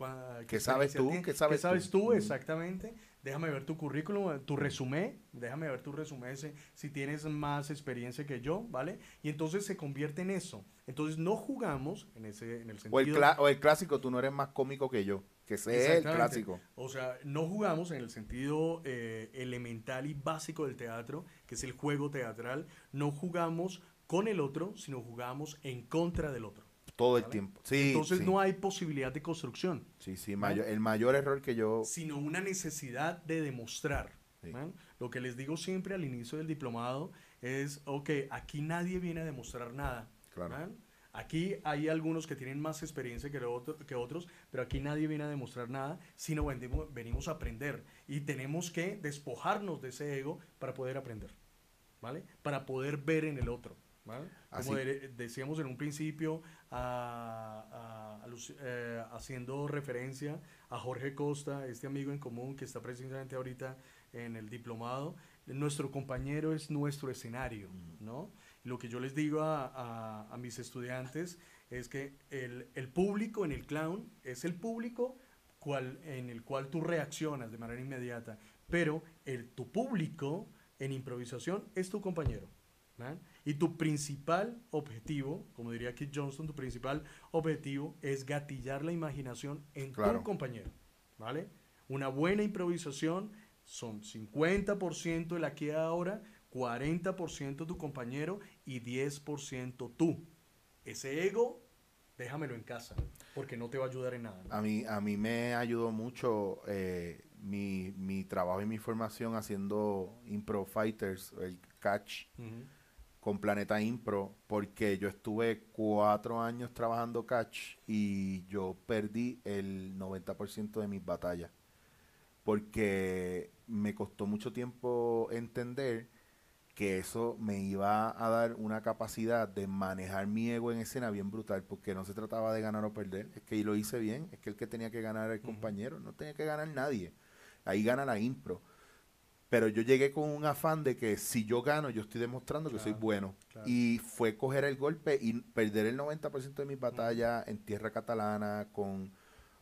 ¿Qué sabes tú? tienes, ¿Qué sabes sabes tú? tú? Exactamente. Déjame ver tu currículum, tu resumen, déjame ver tu resumen ese, si tienes más experiencia que yo, ¿vale? Y entonces se convierte en eso. Entonces no jugamos en ese en el sentido O el, cla- o el clásico, tú no eres más cómico que yo. Que es el clásico. O sea, no jugamos en el sentido eh, elemental y básico del teatro, que es el juego teatral. No jugamos con el otro, sino jugamos en contra del otro. Todo el tiempo. Sí, Entonces sí. no hay posibilidad de construcción, Sí, sí, mayor- el mayor error que yo... sino una necesidad de demostrar. Lo que les digo siempre al inicio del diplomado es, ok, aquí nadie viene a demostrar nada. Claro. Aquí hay algunos que tienen más experiencia que, otro- que otros, pero aquí nadie viene a demostrar nada, sino venimos, venimos a aprender. Y tenemos que despojarnos de ese ego para poder aprender, ¿vale? Para poder ver en el otro, ¿vale? Como de- decíamos en un principio, a- a- a eh, haciendo referencia a Jorge Costa, este amigo en común que está precisamente ahorita en el diplomado, nuestro compañero es nuestro escenario, ¿no? Lo que yo les digo a, a- mis estudiantes es que el, el público en el clown es el público cual, en el cual tú reaccionas de manera inmediata, pero el, tu público en improvisación es tu compañero. Y tu principal objetivo, como diría Kit Johnston, tu principal objetivo es gatillar la imaginación en Claro. tu compañero. ¿Vale? Una buena improvisación son 50% el aquí y ahora, 40% tu compañero y 10% tú. Ese ego, déjamelo en casa, porque no te va a ayudar en nada. ¿no? A mí, a mí me ayudó mucho eh, mi, mi trabajo y mi formación haciendo Impro Fighters, el catch. Con Planeta Impro, porque yo estuve cuatro años trabajando catch y yo perdí el 90% de mis batallas. Porque me costó mucho tiempo entender que eso me iba a dar una capacidad de manejar mi ego en escena bien brutal, porque no se trataba de ganar o perder, es que lo hice bien, es que el que tenía que ganar era el compañero, no tenía que ganar nadie, ahí gana la impro. Pero yo llegué con un afán de que si yo gano, yo estoy demostrando que soy bueno. claro. Y fue coger el golpe y perder el 90% de mis batallas en tierra catalana, con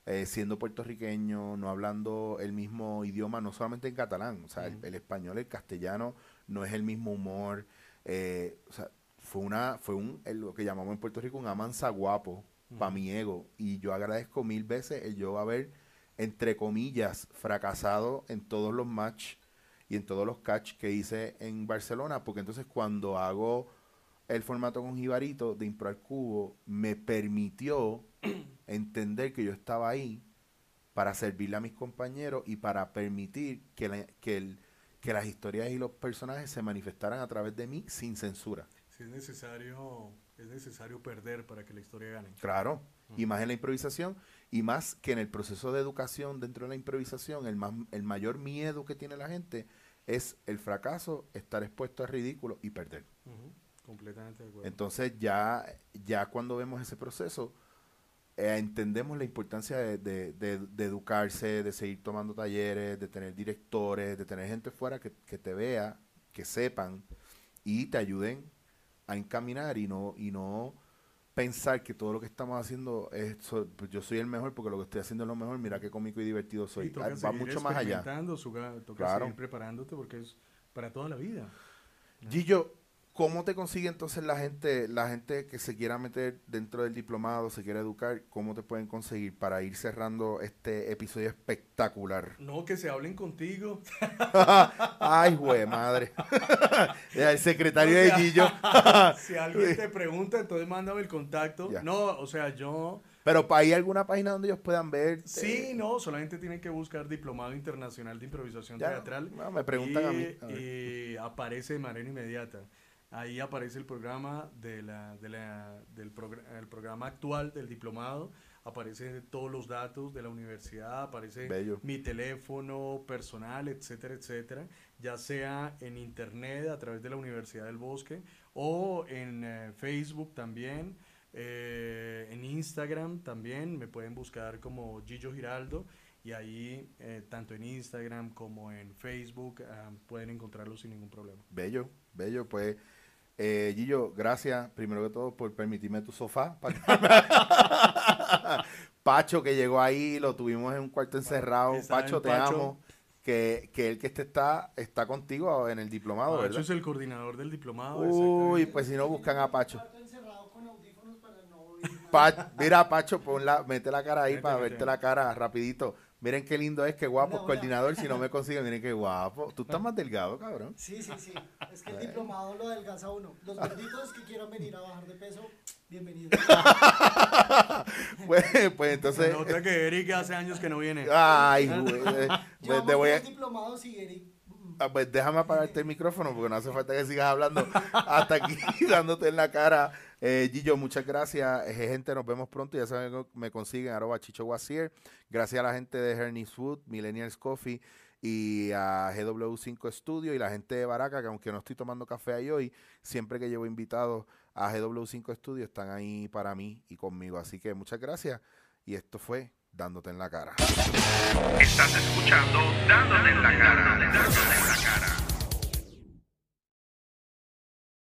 eh, siendo puertorriqueño, no hablando el mismo idioma, no solamente en catalán, o sea, el- español, el castellano, no es el mismo humor. eh, o sea, fue una, fue un, el- lo que llamamos en Puerto Rico un amansa guapo para mi ego. Y yo agradezco mil veces el yo haber entre comillas, fracasado en todos los match y en todos los catch que hice en Barcelona, porque entonces cuando hago el formato con Jibarito de Impro al Cubo, me permitió entender que yo estaba ahí para servirle a mis compañeros y para permitir que, la- que, el- que las historias y los personajes se manifestaran a través de mí sin censura. Si es necesario, es necesario perder para que la historia gane. Claro, y más en la improvisación, y más que en el proceso de educación dentro de la improvisación, el, más, el mayor miedo que tiene la gente es el fracaso, estar expuesto a ridículo y perder. Completamente de acuerdo. Entonces ya, ya cuando vemos ese proceso, eh, entendemos la importancia de, de- de- de educarse, de seguir tomando talleres, de tener directores, de tener gente fuera que, que te vea, que sepan y te ayuden a encaminar y no, y no pensar que todo lo que estamos haciendo es so- pues yo soy el mejor porque lo que estoy haciendo es lo mejor, mira qué cómico y divertido soy. Ah, Va mucho más allá. toca Claro. preparándote porque es para toda la vida. Gillo, ¿cómo te consigue entonces la gente, la gente que se quiera meter dentro del diplomado, se quiera educar, cómo te pueden conseguir para ir cerrando este episodio espectacular? No, que se hablen contigo. Ay, güey, madre. el secretario de O sea, Gillo. si alguien te pregunta, entonces mándame el contacto. Ya. No, o sea, yo... Pero a alguna página donde ellos puedan ver. Sí, no, solamente tienen que buscar Diplomado Internacional de Improvisación Ya, Teatral. no, me preguntan y, a mí, a y aparece de manera inmediata. Ahí aparece el programa de la, de la- del progr- el programa actual del diplomado, aparecen todos los datos de la universidad, aparece Bello. mi teléfono personal, etcétera, etcétera, ya sea en internet a través de la Universidad del Bosque o en eh, Facebook también, eh, en Instagram también, me pueden buscar como Gillo Giraldo y ahí eh, tanto en Instagram como en Facebook ah, pueden encontrarlo sin ningún problema. Bello, bello, pues. Eh, Gillo, gracias primero que todo por permitirme tu sofá. pa- Pacho que llegó ahí, lo tuvimos en un cuarto encerrado. Pacho, en te Pacho. amo. Que, que el que este está, está contigo en el diplomado, Pacho ¿verdad? es el coordinador del diplomado. Uy, pues si no buscan a Pacho. Mira, Pacho, pon la, mete la cara ahí Mete, para mete. verte la cara rapidito. Miren qué lindo es, qué guapo, coordinador. Si no me consiguen, miren qué guapo. Tú estás más delgado, cabrón. Sí, sí, sí. Es que el diplomado lo adelgaza uno. Los gorditos que quieran venir a bajar de peso, bienvenidos. Pues, pues entonces... nota que Eric hace años que no viene. Ay, güey. eh, Pues, te voy a- dos diplomados y Eric. mm, Ah, pues déjame apagarte el micrófono porque no hace falta que sigas hablando hasta aquí dándote en la cara. Eh, Gillo, muchas gracias. Eh, gente, nos vemos pronto. Ya saben que me consiguen arroba Chicho Wasier. Gracias a la gente de Hernis Food, Millennials Coffee y a GW5 Studio y la gente de Baraca, que aunque no estoy tomando café ahí hoy, siempre que llevo invitados a GW5 Studio están ahí para mí y conmigo. Así que muchas gracias. Y esto fue Dándote en la cara. Estás escuchando Dándote. Dándote en la cara.